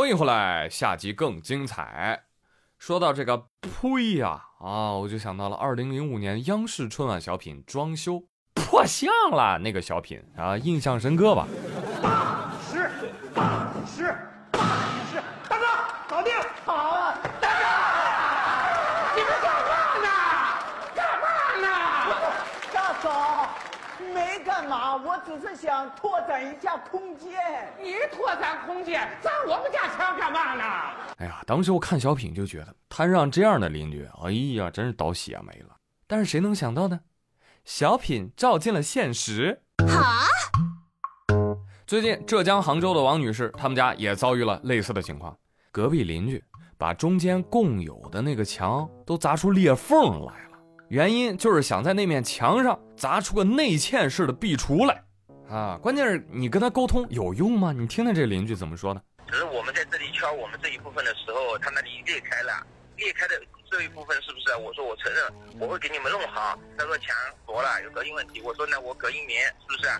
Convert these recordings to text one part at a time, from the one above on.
欢迎回来，下集更精彩。说到这个呸呀啊，我就想到了二零零五年央视春晚小品《装修》破相了那个小品啊，印象深刻吧？八十，八十，八十，大哥，搞定，好啊，大哥，你们干嘛呢？干嘛呢？大嫂，没干嘛，我只是想拓展一下空间。你拓展空间，砸我们家墙干嘛呢？哎呀，当时我看小品就觉得摊上这样的邻居，哎呀，真是倒血霉了。但是谁能想到呢？小品照进了现实。哈！最近浙江杭州的王女士，他们家也遭遇了类似的情况。隔壁邻居把中间共有的那个墙都砸出裂缝来了，原因就是想在那面墙上砸出个内嵌式的壁橱来。啊，关键是你跟他沟通有用吗？你听听这邻居怎么说的。只是我们在这里敲我们这一部分的时候，他那里裂开了，裂开的这一部分是不是？我说我承认，我会给你们弄好。他说墙薄了，有隔音问题。我说那我隔音棉是不是？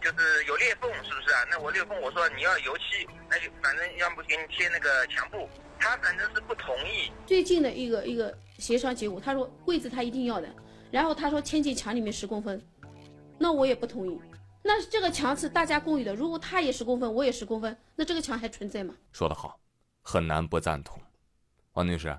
就是有裂缝是不是啊？那我裂缝，我说你要油漆，那就反正要不给你贴那个墙布。他反正是不同意。最近的一个一个协商结果，他说柜子他一定要的，然后他说嵌进墙里面十公分，那我也不同意。那这个墙是大家共有的，如果他也十公分，我也十公分，那这个墙还存在吗？说得好，很难不赞同。王女士，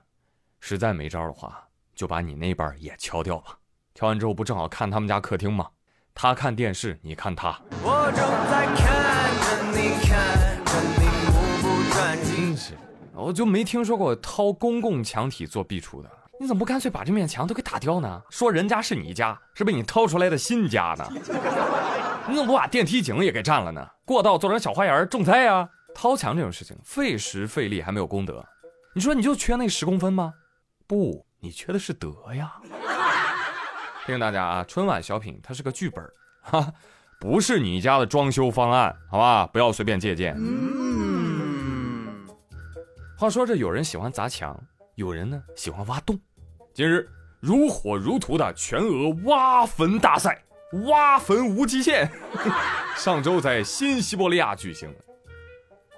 实在没招的话，就把你那边也敲掉吧。敲完之后不正好看他们家客厅吗？他看电视，你看他。我正在看着你，看着你目不转睛。真是，我就没听说过掏公共墙体做壁橱的。你怎么不干脆把这面墙都给打掉呢？说人家是你家，是被你掏出来的新家呢？你怎么不把电梯井也给占了呢？过道做成小花园种菜呀？掏墙这种事情费时费力还没有功德，你说你就缺那十公分吗？不，你缺的是德呀！提醒大家啊，春晚小品它是个剧本，哈，不是你家的装修方案，好吧？不要随便借鉴。嗯。话说这有人喜欢砸墙，有人呢喜欢挖洞。今日如火如荼的全俄挖坟大赛。挖坟无极限，上周在新西伯利亚举行。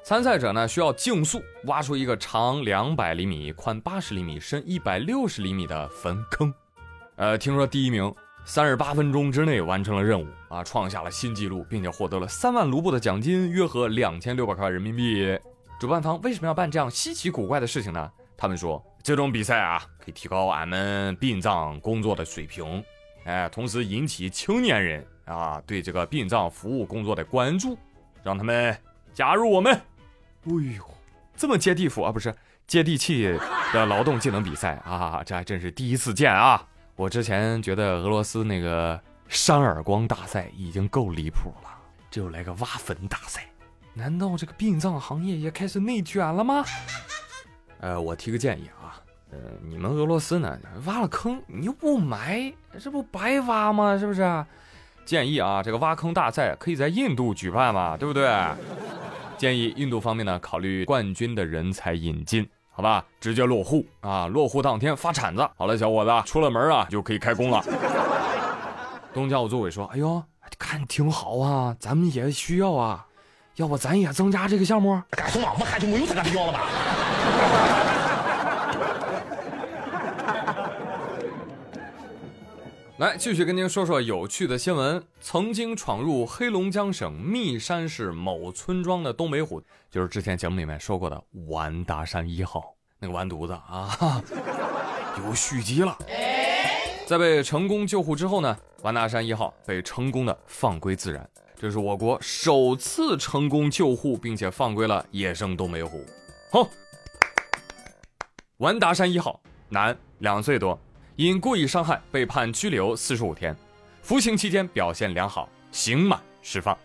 参赛者呢需要竞速挖出一个长两百厘米、宽八十厘米、深一百六十厘米的坟坑。呃，听说第一名三十八分钟之内完成了任务啊，创下了新纪录，并且获得了三万卢布的奖金，约合两千六百块人民币。主办方为什么要办这样稀奇古怪的事情呢？他们说，这种比赛啊，可以提高俺们殡葬工作的水平。哎，同时引起青年人啊对这个殡葬服务工作的关注，让他们加入我们。哎呦，这么接地啊，不是接地气的劳动技能比赛啊，这还真是第一次见啊！我之前觉得俄罗斯那个扇耳光大赛已经够离谱了，这又来个挖坟大赛，难道这个殡葬行业也开始内卷了吗？呃，我提个建议啊。呃，你们俄罗斯呢？挖了坑，你又不埋，这不白挖吗？是不是？建议啊，这个挖坑大赛可以在印度举办嘛，对不对？建议印度方面呢，考虑冠军的人才引进，好吧？直接落户啊，落户当天发铲子。好了，小伙子，出了门啊，就可以开工了。东家务组委说：“哎呦，看挺好啊，咱们也需要啊，要不咱也增加这个项目？”干什么？我看就没有这个必要了吧？来，继续跟您说说有趣的新闻。曾经闯入黑龙江省密山市某村庄的东北虎，就是之前节目里面说过的完达山一号那个完犊子啊，有续集了。在被成功救护之后呢，完达山一号被成功的放归自然。这是我国首次成功救护并且放归了野生东北虎。好，完达山一号，男，两岁多。因故意伤害被判拘留四十五天，服刑期间表现良好，刑满释放。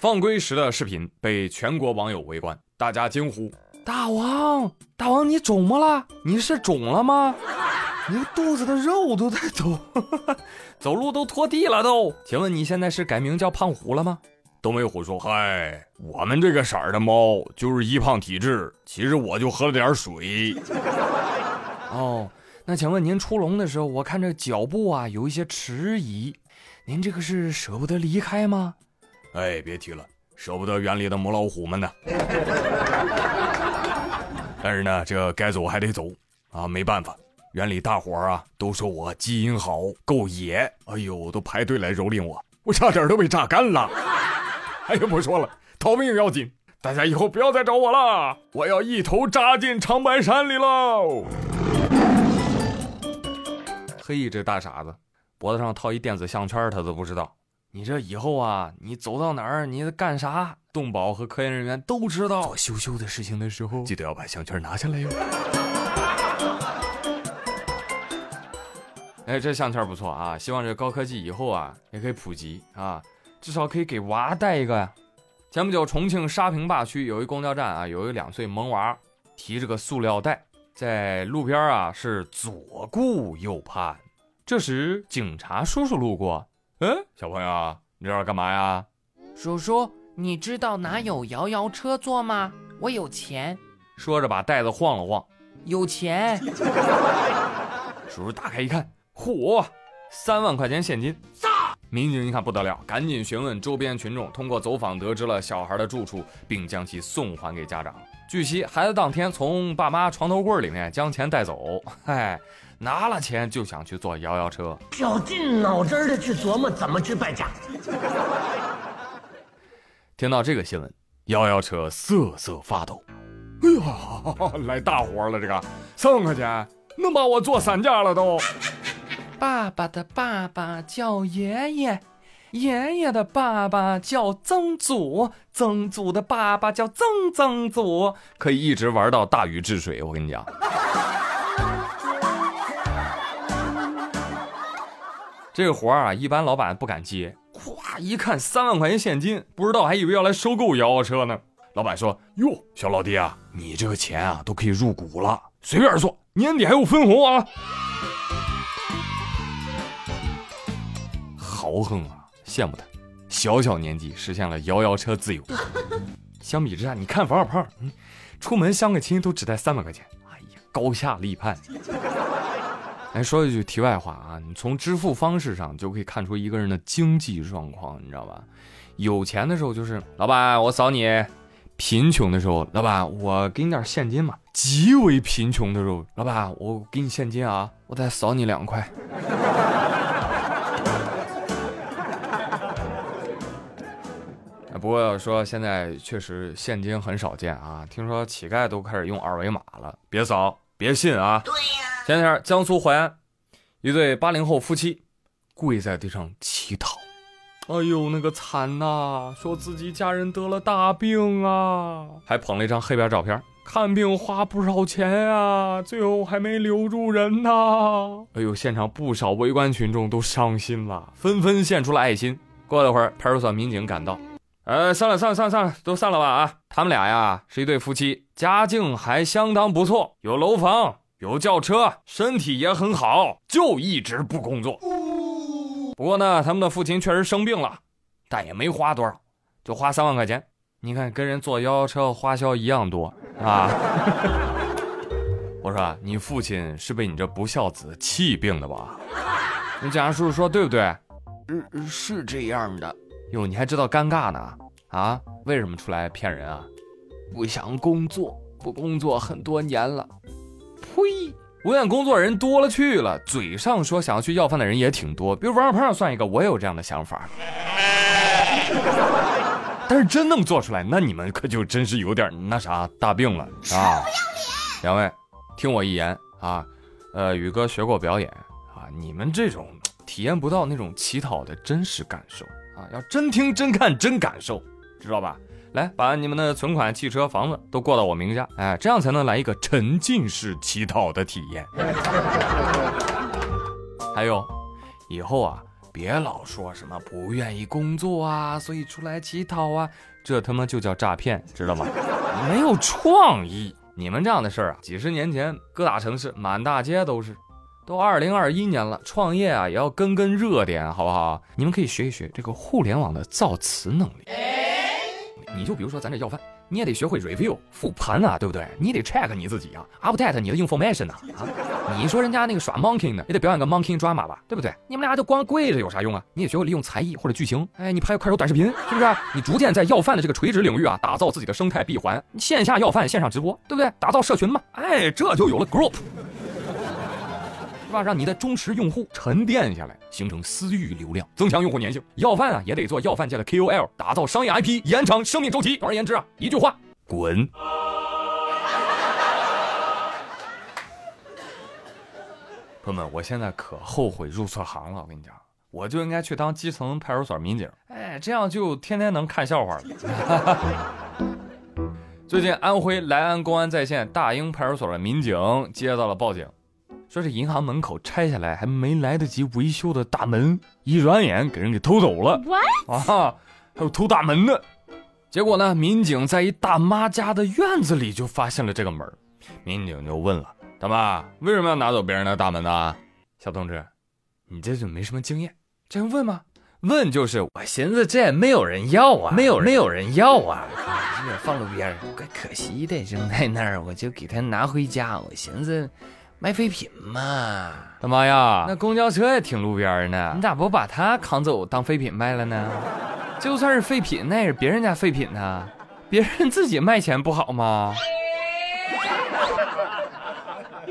放归时的视频被全国网友围观，大家惊呼：“大王，大王，你肿么了？你是肿了吗？你肚子的肉都在抖，走路都拖地了都。请问你现在是改名叫胖虎了吗？”东北虎说：“嗨，我们这个色儿的猫就是易胖体质，其实我就喝了点水。”哦，那请问您出笼的时候，我看这脚步啊有一些迟疑，您这个是舍不得离开吗？哎，别提了，舍不得园里的母老虎们呢。但是呢，这该走还得走啊，没办法，园里大伙儿啊都说我基因好，够野，哎呦，都排队来蹂躏我，我差点都被榨干了。哎呀，不说了，逃命要紧，大家以后不要再找我了，我要一头扎进长白山里喽。嘿，这大傻子，脖子上套一电子项圈，他都不知道。你这以后啊，你走到哪儿，你干啥，动保和科研人员都知道。做羞羞的事情的时候，记得要把项圈拿下来哟。哎，这项圈不错啊，希望这高科技以后啊也可以普及啊，至少可以给娃带一个呀。前不久，重庆沙坪坝区有一公交站啊，有一两岁萌娃提着个塑料袋。在路边啊，是左顾右盼。这时，警察叔叔路过。嗯，小朋友，你这是干嘛呀？叔叔，你知道哪有摇摇车坐吗？我有钱。说着，把袋子晃了晃。有钱。叔叔打开一看，嚯，三万块钱现金。民警一看不得了，赶紧询问周边群众，通过走访得知了小孩的住处，并将其送还给家长。据悉，孩子当天从爸妈床头柜里面将钱带走，嗨，拿了钱就想去坐摇摇车，绞尽脑汁的去琢磨怎么去败家。听到这个新闻，摇摇车瑟瑟发抖。哎呀，来大活了，这个三万块钱能把我坐散架了都。爸爸的爸爸叫爷爷。爷爷的爸爸叫曾祖，曾祖的爸爸叫曾曾祖，可以一直玩到大禹治水。我跟你讲，这个活儿啊，一般老板不敢接。咵，一看三万块钱现金，不知道还以为要来收购摇摇车呢。老板说：“哟，小老弟啊，你这个钱啊都可以入股了，随便做，年底还有分红啊。”豪横啊！羡慕他，小小年纪实现了摇摇车自由。相比之下，你看王小胖，嗯，出门相个亲都只带三百块钱。哎呀，高下立判。哎，说一句题外话啊，你从支付方式上就可以看出一个人的经济状况，你知道吧？有钱的时候就是老板，我扫你；贫穷的时候，老板，我给你点现金嘛。极为贫穷的时候，老板，我给你现金啊，我再扫你两块。不过要说现在确实现金很少见啊，听说乞丐都开始用二维码了，别扫，别信啊。对呀。前天江苏淮安，一对八零后夫妻跪在地上乞讨，哎呦那个惨呐，说自己家人得了大病啊，还捧了一张黑白照片，看病花不少钱啊，最后还没留住人呐。哎呦，现场不少围观群众都伤心了，纷纷献出了爱心。过了会儿，派出所民警赶到。呃，算了算了算了算了，都散了吧啊！他们俩呀是一对夫妻，家境还相当不错，有楼房，有轿车，身体也很好，就一直不工作。不过呢，他们的父亲确实生病了，但也没花多少，就花三万块钱。你看，跟人坐摇摇车花销一样多啊！我说，你父亲是被你这不孝子气病的吧？你警察叔叔说对不对？是是这样的。哟，你还知道尴尬呢？啊，为什么出来骗人啊？不想工作，不工作很多年了。呸！不愿工作人多了去了，嘴上说想要去要饭的人也挺多，比如王小胖算一个，我也有这样的想法。但是真能做出来，那你们可就真是有点那啥大病了啊！两位，听我一言啊，呃，宇哥学过表演啊，你们这种体验不到那种乞讨的真实感受。啊，要真听真看真感受，知道吧？来，把你们的存款、汽车、房子都过到我名下，哎，这样才能来一个沉浸式乞讨的体验。还有，以后啊，别老说什么不愿意工作啊，所以出来乞讨啊，这他妈就叫诈骗，知道吗？没有创意。你们这样的事儿啊，几十年前各大城市满大街都是。都二零二一年了，创业啊也要跟跟热点，好不好？你们可以学一学这个互联网的造词能力。你就比如说咱这要饭，你也得学会 review 复盘啊，对不对？你得 check 你自己啊，update 你的 information 呐啊。你说人家那个耍 monkey 呢，也得表演个 monkey drama 吧，对不对？你们俩就光跪着有啥用啊？你也学会利用才艺或者剧情，哎，你拍个快手短视频，是不是？你逐渐在要饭的这个垂直领域啊，打造自己的生态闭环，线下要饭，线上直播，对不对？打造社群嘛，哎，这就有了 group。是吧？让你的忠实用户沉淀下来，形成私域流量，增强用户粘性。要饭啊，也得做要饭界的 KOL，打造商业 IP，延长生命周期。总而言之啊，一句话，滚！朋友们，我现在可后悔入错行了。我跟你讲，我就应该去当基层派出所民警，哎，这样就天天能看笑话了。最近，安徽来安公安在线大英派出所的民警接到了报警，说是银行门口拆下来还没来得及维修的大门，一转眼给人给偷走了。What？啊，还有偷大门的。结果呢，民警在一大妈家的院子里就发现了这个门民警就问了：“大妈，为什么要拿走别人的大门呢？”小同志，你这就没什么经验，这样问吗？问就是我寻思这也没有人要啊，没有没有人要啊，这个放路边儿怪可惜的，扔在那儿，我就给他拿回家。我寻思卖废品嘛。大妈呀，那公交车也停路边呢，你咋不把它扛走当废品卖了呢？就算是废品，那也是别人家废品呢，别人自己卖钱不好吗？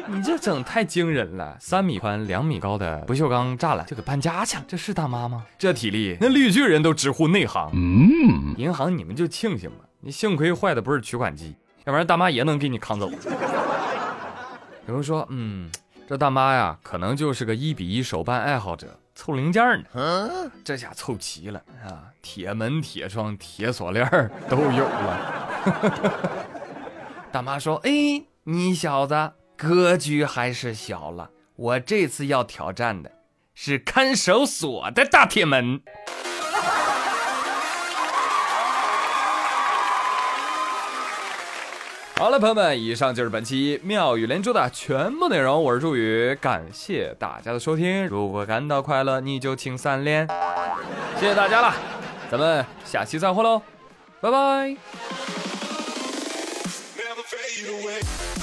你这整太惊人了！三米宽、两米高的不锈钢栅栏就给搬家去了，这是大妈吗？这体力，那绿巨人都直呼内行。嗯，银行你们就庆幸吧，你幸亏坏的不是取款机，要不然大妈也能给你扛走。有人说，嗯，这大妈呀，可能就是个一比一手办爱好者，凑零件呢。嗯这下凑齐了啊，铁门、铁窗、铁锁链儿都有了。大妈说：“哎，你小子格局还是小了，我这次要挑战的是看守所的大铁门。”好了，朋友们，以上就是本期妙语连珠的全部内容。我是朱宇，感谢大家的收听。如果感到快乐，你就请三连。谢谢大家了，咱们下期再会喽，拜拜。never fade away.